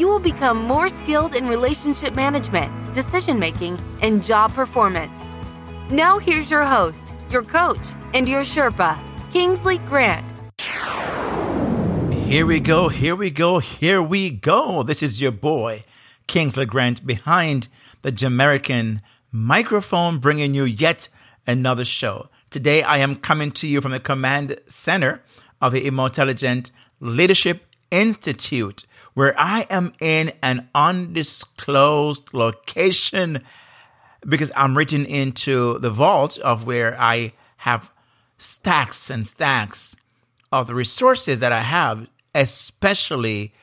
you will become more skilled in relationship management, decision making, and job performance. Now, here's your host, your coach, and your Sherpa, Kingsley Grant. Here we go, here we go, here we go. This is your boy, Kingsley Grant, behind the Jamaican microphone, bringing you yet another show. Today, I am coming to you from the command center of the Emotelligent Leadership Institute where I am in an undisclosed location because I'm reaching into the vault of where I have stacks and stacks of the resources that I have, especially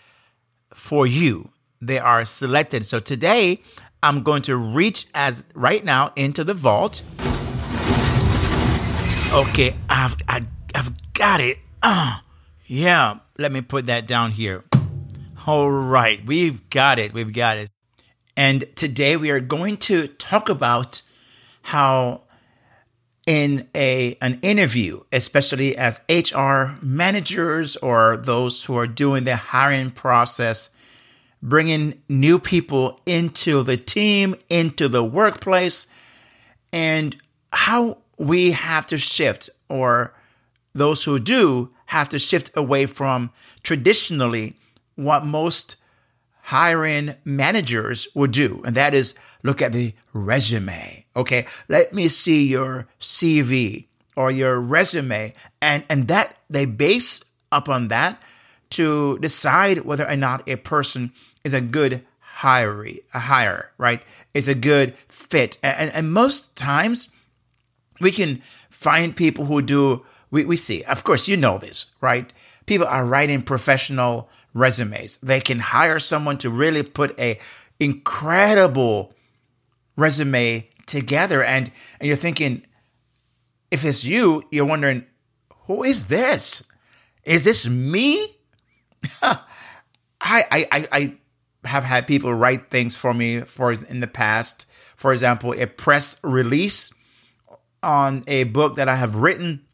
for you. They are selected. So today I'm going to reach as right now into the vault. Okay, I've I, have i have got it. Uh, yeah, let me put that down here. All right, we've got it. We've got it. And today we are going to talk about how in a an interview, especially as HR managers or those who are doing the hiring process, bringing new people into the team, into the workplace, and how we have to shift, or those who do have to shift away from traditionally what most hiring managers would do, and that is look at the resume. Okay, let me see your CV or your resume, and and that they base upon that to decide whether or not a person is a good hire, a hire, right? Is a good fit, and, and most times we can find people who do. We, we see, of course, you know this, right? People are writing professional resumes. They can hire someone to really put a incredible resume together and, and you're thinking if it's you, you're wondering who is this? Is this me? I, I I have had people write things for me for in the past. For example, a press release on a book that I have written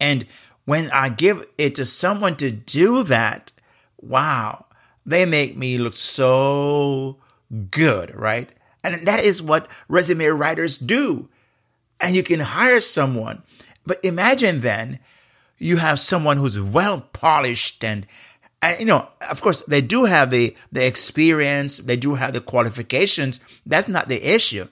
and when I give it to someone to do that, wow, they make me look so good, right? And that is what resume writers do. And you can hire someone. But imagine then you have someone who's well polished and, and you know, of course, they do have the, the experience, they do have the qualifications. That's not the issue.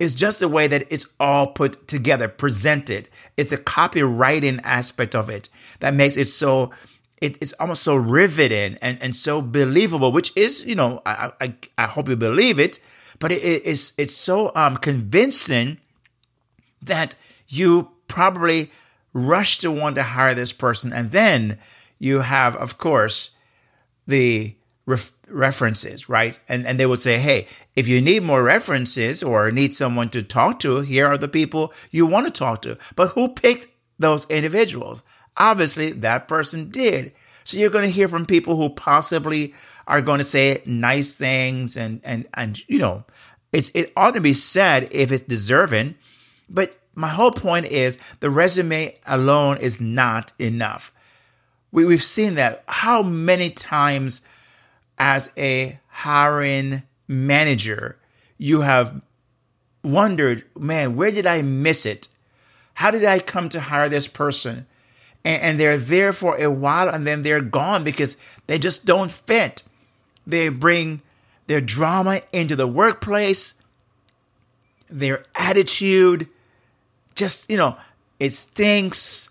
It's just the way that it's all put together, presented. It's a copywriting aspect of it that makes it so it, it's almost so riveting and, and so believable, which is, you know, I, I, I hope you believe it, but it, it's, it's so um, convincing that you probably rush to want to hire this person. And then you have, of course, the ref- references, right? And, and they would say, hey, if you need more references or need someone to talk to, here are the people you want to talk to. But who picked those individuals? Obviously, that person did. So you're going to hear from people who possibly are going to say nice things and and and you know, it's it ought to be said if it's deserving. But my whole point is the resume alone is not enough. We, we've seen that how many times as a hiring manager you have wondered, man, where did I miss it? How did I come to hire this person? And, and they're there for a while and then they're gone because they just don't fit. They bring their drama into the workplace, their attitude, just, you know, it stinks.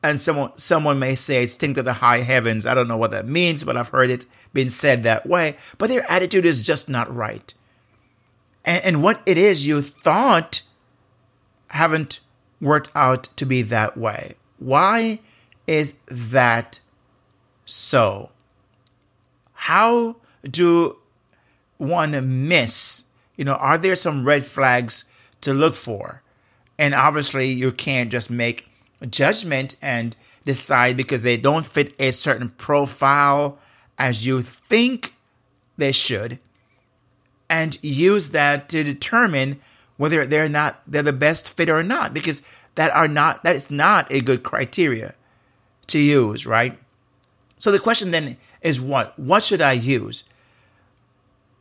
And someone someone may say it stinks to the high heavens. I don't know what that means, but I've heard it been said that way. But their attitude is just not right. And, and what it is you thought haven't worked out to be that way. Why is that so? How do one miss You know, are there some red flags to look for? And obviously, you can't just make a judgment and decide because they don't fit a certain profile as you think they should and use that to determine whether they're not they're the best fit or not because that are not that is not a good criteria to use right? So the question then is what? What should i use?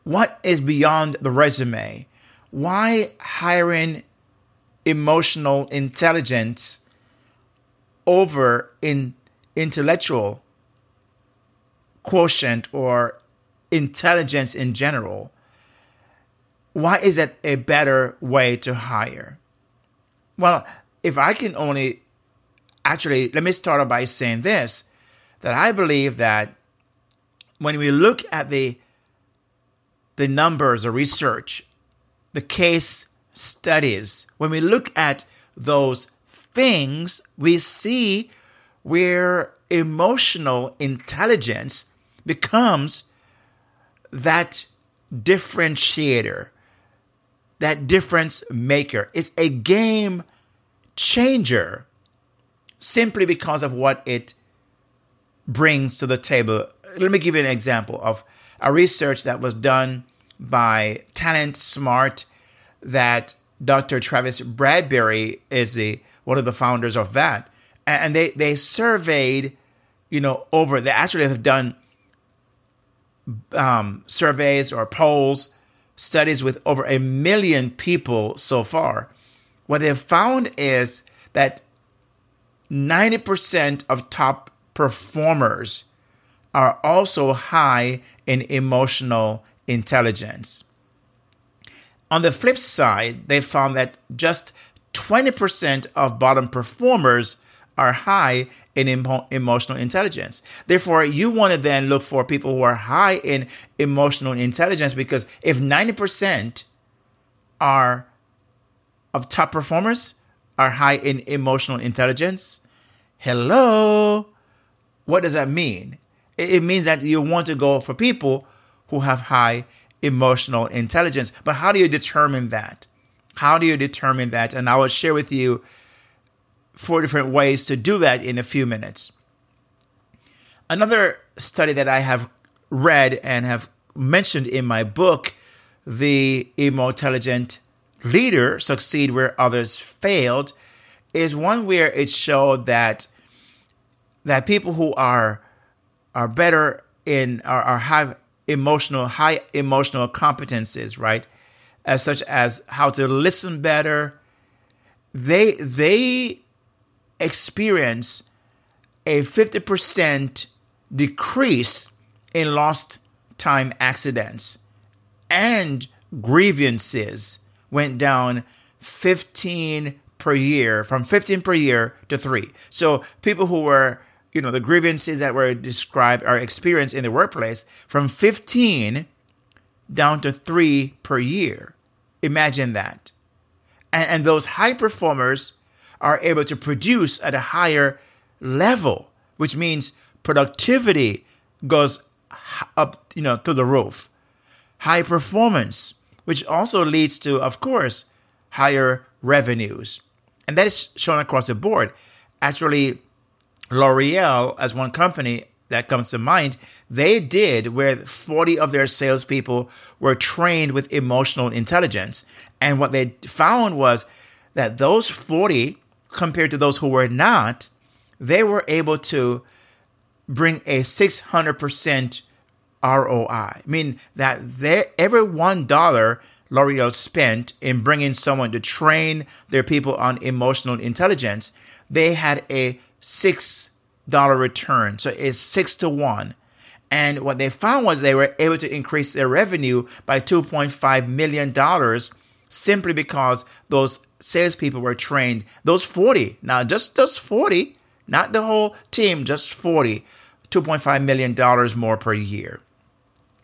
What is beyond the resume? Why hiring emotional intelligence over in intellectual quotient or intelligence in general? Why is that a better way to hire? Well, if I can only actually, let me start off by saying this that I believe that when we look at the the numbers of research, the case studies, when we look at those things, we see where emotional intelligence becomes that differentiator that difference maker. It's a game changer simply because of what it brings to the table. Let me give you an example of a research that was done by Talent Smart that Dr. Travis Bradberry is the one of the founders of that. And they, they surveyed, you know, over they actually have done um, surveys or polls studies with over a million people so far, what they've found is that 90% of top performers are also high in emotional intelligence. On the flip side, they found that just 20% of bottom performers are high in emo- emotional intelligence. Therefore, you want to then look for people who are high in emotional intelligence because if 90% are of top performers are high in emotional intelligence, hello, what does that mean? It means that you want to go for people who have high emotional intelligence. But how do you determine that? How do you determine that? And I will share with you four different ways to do that in a few minutes. Another study that I have read and have mentioned in my book, The Emotelligent Leader Succeed Where Others Failed, is one where it showed that that people who are are better in are, are have emotional high emotional competences, right? As such as how to listen better, they they experience a 50% decrease in lost time accidents and grievances went down 15 per year from 15 per year to 3 so people who were you know the grievances that were described or experienced in the workplace from 15 down to 3 per year. Imagine that. And, and those high performers are able to produce at a higher level, which means productivity goes up, you know, through the roof. High performance, which also leads to, of course, higher revenues. And that is shown across the board. Actually, L'Oreal, as one company that comes to mind, they did where 40 of their salespeople were trained with emotional intelligence. And what they found was that those 40 compared to those who were not, they were able to bring a 600% ROI. Mean that every $1 L'Oreal spent in bringing someone to train their people on emotional intelligence, they had a $6 return. So it's 6 to 1. And what they found was they were able to increase their revenue by $2.5 million simply because those salespeople were trained. Those 40, now just those 40, not the whole team, just 40, $2.5 million more per year,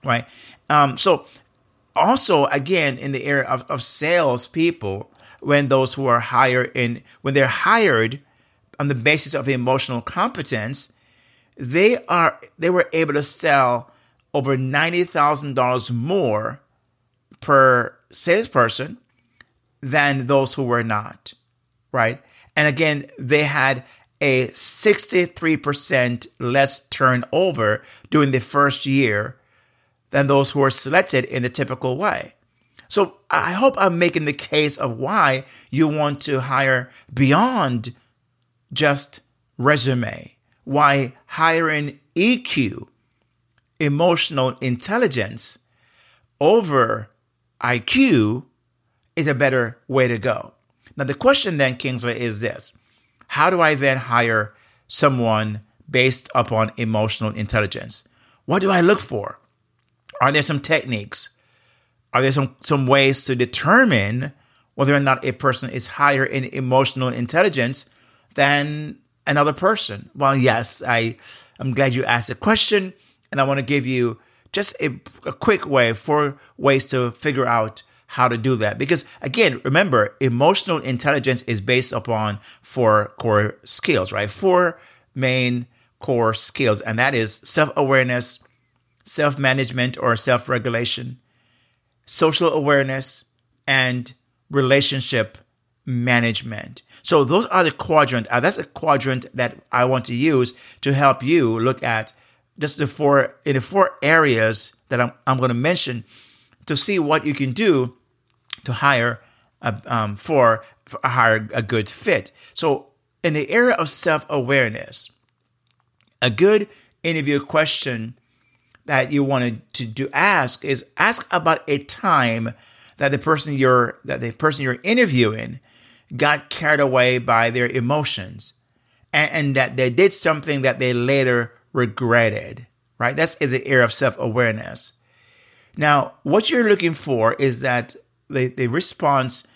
right? Um, so, also, again, in the area of, of sales people, when those who are hired in, when they're hired on the basis of emotional competence, they are they were able to sell over ninety thousand dollars more per salesperson than those who were not, right? And again, they had a 63% less turnover during the first year than those who are selected in the typical way. So I hope I'm making the case of why you want to hire beyond just resume, why hiring EQ, emotional intelligence, over IQ is a better way to go. Now, the question then, Kingsley, is this How do I then hire someone based upon emotional intelligence? What do I look for? Are there some techniques? Are there some, some ways to determine whether or not a person is higher in emotional intelligence than another person? Well, yes, I, I'm glad you asked the question, and I want to give you just a, a quick way, for ways to figure out how to do that. Because again, remember, emotional intelligence is based upon four core skills, right? Four main core skills, and that is self awareness, self management or self regulation, social awareness, and relationship management. So those are the quadrant. Uh, that's a quadrant that I want to use to help you look at just the four in the four areas that I'm, I'm going to mention to see what you can do to hire a, um, for, for a hire a good fit. So in the area of self awareness, a good interview question that you wanted to do ask is ask about a time that the person you're that the person you're interviewing got carried away by their emotions and, and that they did something that they later regretted, right? That's is an area of self awareness. Now, what you're looking for is that the, the response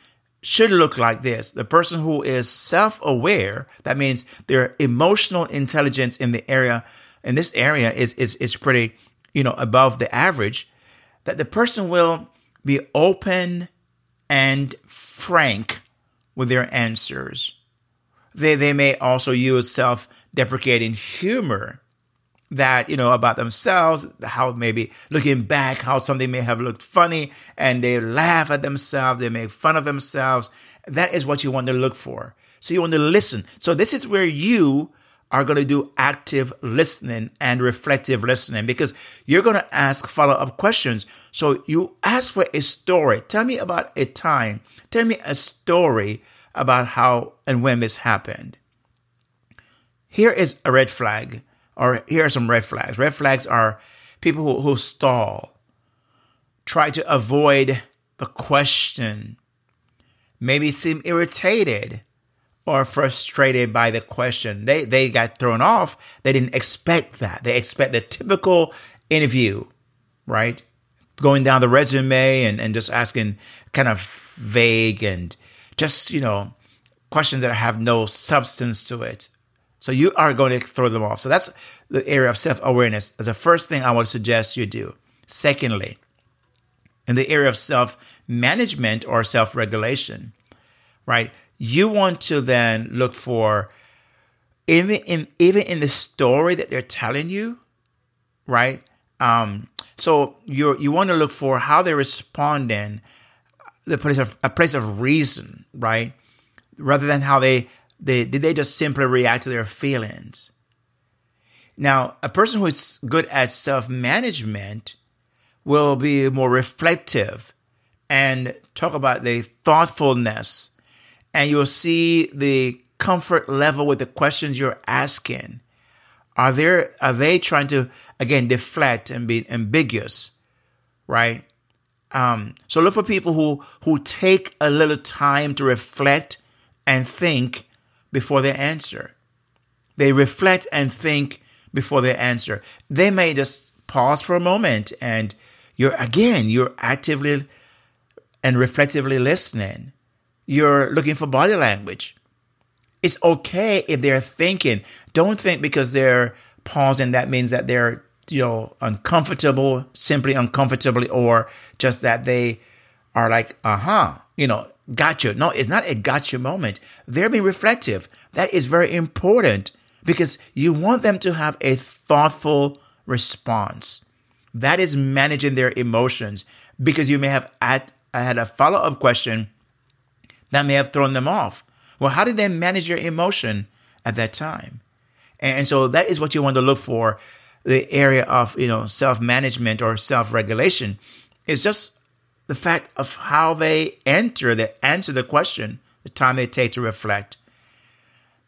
should look like this. The person who is self aware, that means their emotional intelligence in the area, in this area is, is, is pretty, you know, above the average, that the person will be open and frank with their answers. They, they may also use self deprecating humor that you know about themselves how maybe looking back how something may have looked funny and they laugh at themselves they make fun of themselves. That is what you want to look for. So you want to listen. So this is where you are going to do active listening and reflective listening because you're going to ask follow-up questions. So you ask for a story. Tell me about a time. Tell me a story about how and when this happened. Here is a red flag or here are some red flags. Red flags are people who, who stall, try to avoid the question, maybe seem irritated or frustrated by the question. They they got thrown off. They didn't expect that. They expect the typical interview, right? Going down the resume and, and just asking kind of vague and just, you know, questions that have no substance to it. So you are going to throw them off. So that's the area of self awareness. That's the first thing I would suggest you do. Secondly, in the area of self management or self regulation, right? You want to then look for even in even in the story that they're telling you, right? Um, so you you want to look for how they're responding, the place of a place of reason, right? Rather than how they they did they just simply react to their feelings? Now, a person who is good at self management will be more reflective and talk about the thoughtfulness, and you'll see the comfort level with the questions you're asking. Are there are they trying to again deflect and be ambiguous, right? Um, so look for people who who take a little time to reflect and think before they answer. They reflect and think before they answer. They may just pause for a moment and you're again, you're actively and reflectively listening. You're looking for body language. It's okay if they're thinking. Don't think because they're pausing that means that they're, you know, uncomfortable, simply uncomfortably, or just that they are like, uh huh, you know, gotcha. No, it's not a gotcha moment. They're being reflective. That is very important because you want them to have a thoughtful response. That is managing their emotions because you may have at, had a follow up question that may have thrown them off. Well, how did they manage your emotion at that time? And so that is what you want to look for the area of, you know, self management or self regulation is just the fact of how they enter, they answer the question, the time they take to reflect.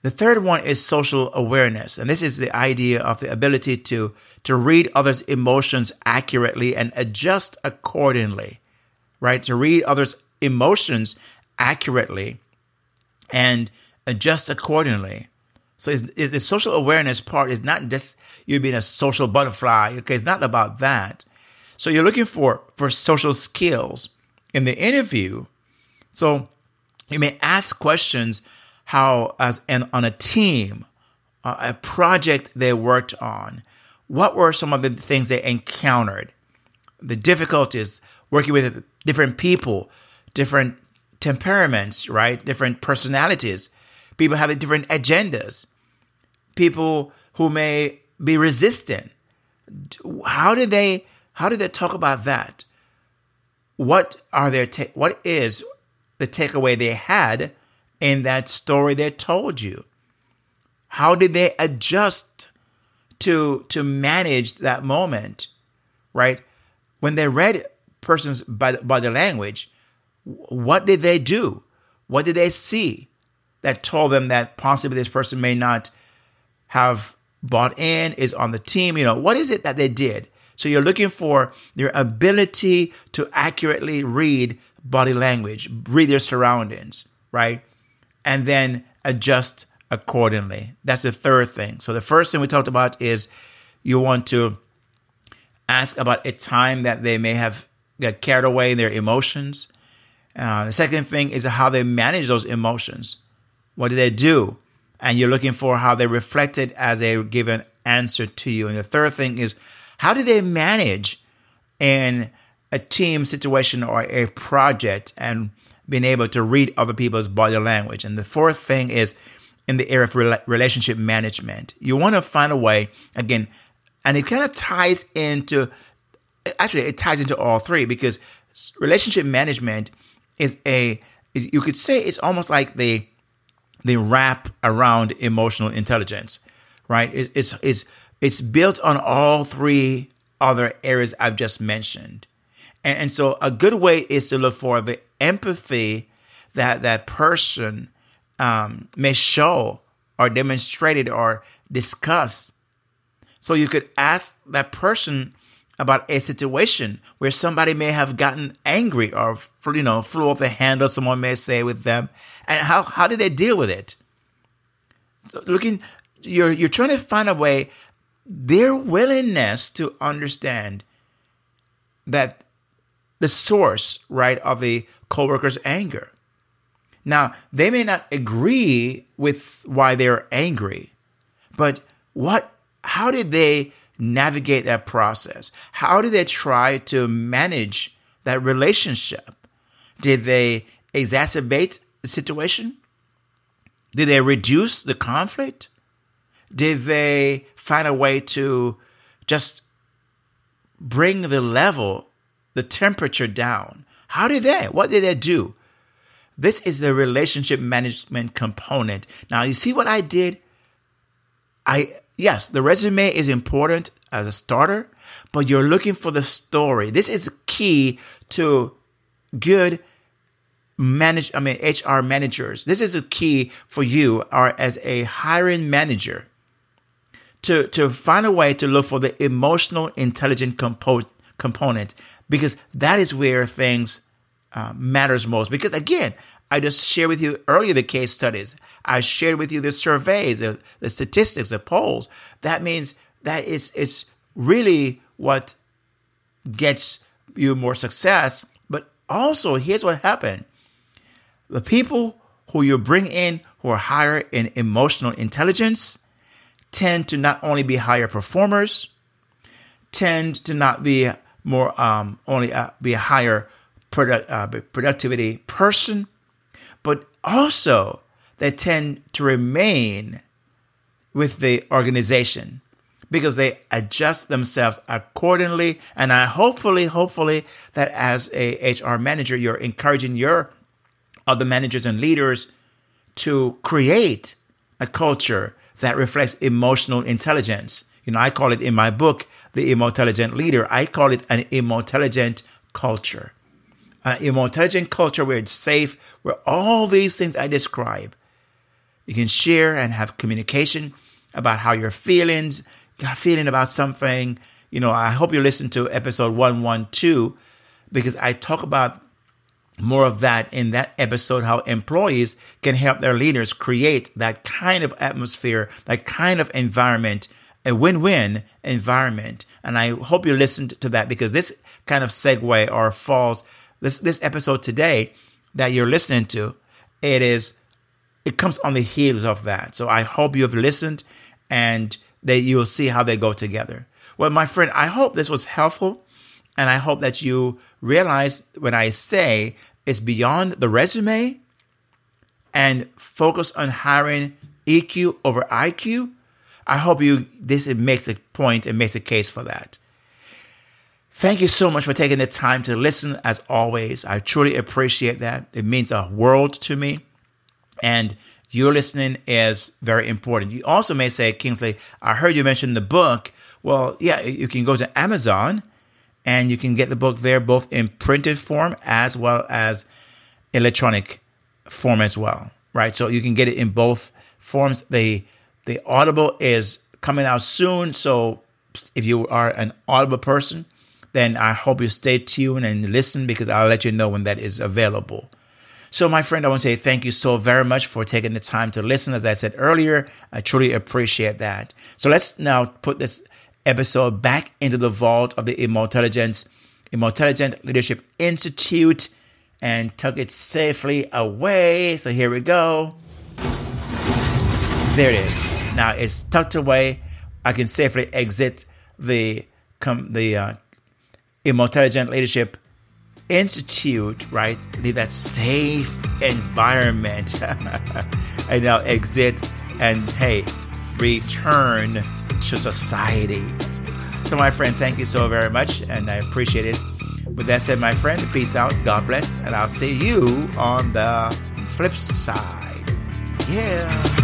The third one is social awareness. And this is the idea of the ability to, to read others' emotions accurately and adjust accordingly, right? To read others' emotions accurately and adjust accordingly. So it's, it's the social awareness part is not just you being a social butterfly. Okay, it's not about that. So you're looking for for social skills in the interview. So you may ask questions how as an on a team, uh, a project they worked on, what were some of the things they encountered, the difficulties working with different people, different temperaments, right? Different personalities. People having different agendas. People who may be resistant. How do they how do they talk about that? What are their ta- what is the takeaway they had in that story they told you? How did they adjust to to manage that moment? Right? When they read person's by body language, what did they do? What did they see that told them that possibly this person may not have bought in, is on the team? You know, what is it that they did? So you're looking for their ability to accurately read body language, read their surroundings, right? And then adjust accordingly. That's the third thing. So the first thing we talked about is you want to ask about a time that they may have got carried away in their emotions. Uh, the second thing is how they manage those emotions. What do they do? And you're looking for how they reflect it as they give an answer to you. And the third thing is how do they manage in a team situation or a project and being able to read other people's body language. And the fourth thing is in the area of relationship management. You want to find a way, again, and it kind of ties into, actually, it ties into all three because relationship management is a is, you could say it's almost like the the wrap around emotional intelligence, right? It, it's it's it's built on all three other areas I've just mentioned, and, and so a good way is to look for the empathy that that person um, may show or demonstrated or discuss. So you could ask that person about a situation where somebody may have gotten angry or you know flew off the handle someone may say with them. And how how did they deal with it? So looking you're you're trying to find a way their willingness to understand that the source right of the coworker's anger. Now they may not agree with why they're angry but what how did they navigate that process? How did they try to manage that relationship? Did they exacerbate the situation? Did they reduce the conflict? Did they find a way to just bring the level, the temperature down? How did they? What did they do? This is the relationship management component. Now, you see what I did? I yes, the resume is important as a starter, but you're looking for the story. This is key to good manage I mean HR managers. This is a key for you or as a hiring manager to to find a way to look for the emotional intelligent compo- component because that is where things uh, matters most because again I just shared with you earlier the case studies. I shared with you the surveys, the, the statistics, the polls. That means that it's it's really what gets you more success. But also, here's what happened: the people who you bring in who are higher in emotional intelligence tend to not only be higher performers, tend to not be more um, only uh, be a higher product, uh, productivity person also they tend to remain with the organization because they adjust themselves accordingly. And I hopefully, hopefully that as a HR manager, you're encouraging your other managers and leaders to create a culture that reflects emotional intelligence. You know, I call it in my book, The Intelligent Leader, I call it an intelligent culture. Uh, An intelligent culture where it's safe, where all these things I describe, you can share and have communication about how you're feeling, feeling about something. You know, I hope you listen to episode 112 because I talk about more of that in that episode how employees can help their leaders create that kind of atmosphere, that kind of environment, a win win environment. And I hope you listened to that because this kind of segue or falls, this, this episode today that you're listening to, it is, it comes on the heels of that. So I hope you have listened and that you will see how they go together. Well, my friend, I hope this was helpful. And I hope that you realize when I say it's beyond the resume and focus on hiring EQ over IQ. I hope you this makes a point and makes a case for that. Thank you so much for taking the time to listen as always. I truly appreciate that. It means a world to me. And your listening is very important. You also may say, Kingsley, I heard you mention the book. Well, yeah, you can go to Amazon and you can get the book there both in printed form as well as electronic form as well right so you can get it in both forms the the audible is coming out soon so if you are an audible person then i hope you stay tuned and listen because i'll let you know when that is available so my friend i want to say thank you so very much for taking the time to listen as i said earlier i truly appreciate that so let's now put this episode back into the vault of the Intelligence, Intelligent Leadership Institute and tuck it safely away. So here we go. There it is. Now it's tucked away. I can safely exit the com- the uh, Intelligent Leadership Institute, right? Leave that safe environment. and now exit and hey, return to society. So, my friend, thank you so very much, and I appreciate it. With that said, my friend, peace out, God bless, and I'll see you on the flip side. Yeah.